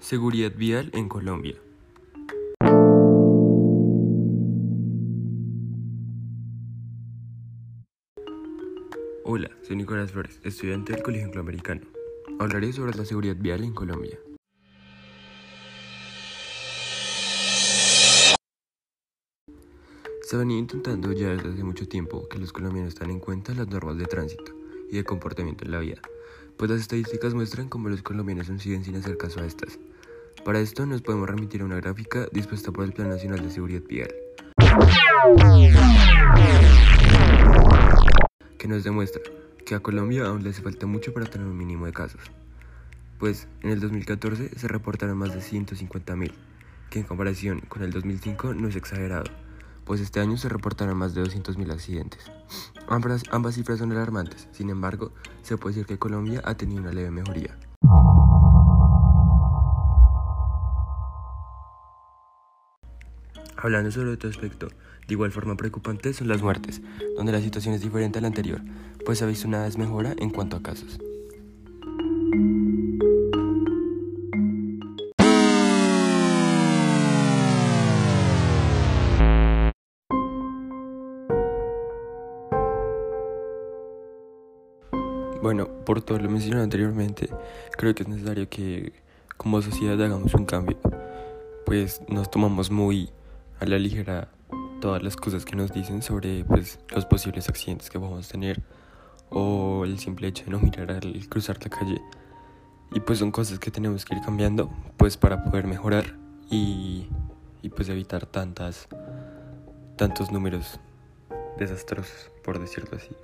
Seguridad vial en Colombia. Hola, soy Nicolás Flores, estudiante del Colegio Angloamericano. Hablaré sobre la seguridad vial en Colombia. Se venía intentando ya desde hace mucho tiempo que los colombianos tengan en cuenta las normas de tránsito y de comportamiento en la vía, pues las estadísticas muestran cómo los colombianos siguen sin hacer caso a estas. Para esto nos podemos remitir a una gráfica dispuesta por el Plan Nacional de Seguridad Vial, que nos demuestra que a Colombia aún le hace falta mucho para tener un mínimo de casos. Pues en el 2014 se reportaron más de 150.000, que en comparación con el 2005 no es exagerado, pues este año se reportaron más de 200.000 accidentes. Ambas, cifras son alarmantes, sin embargo, se puede decir que Colombia ha tenido una leve mejoría. Hablando sobre otro aspecto, de igual forma preocupante son las muertes, donde la situación es diferente a la anterior, pues ha visto una desmejora en cuanto a casos. Bueno, por todo lo mencionado anteriormente, creo que es necesario que como sociedad hagamos un cambio, pues nos tomamos muy a la ligera todas las cosas que nos dicen sobre pues, los posibles accidentes que vamos a tener o el simple hecho de no mirar al cruzar la calle. Y pues son cosas que tenemos que ir cambiando pues para poder mejorar y, y pues evitar tantas tantos números desastrosos, por decirlo así.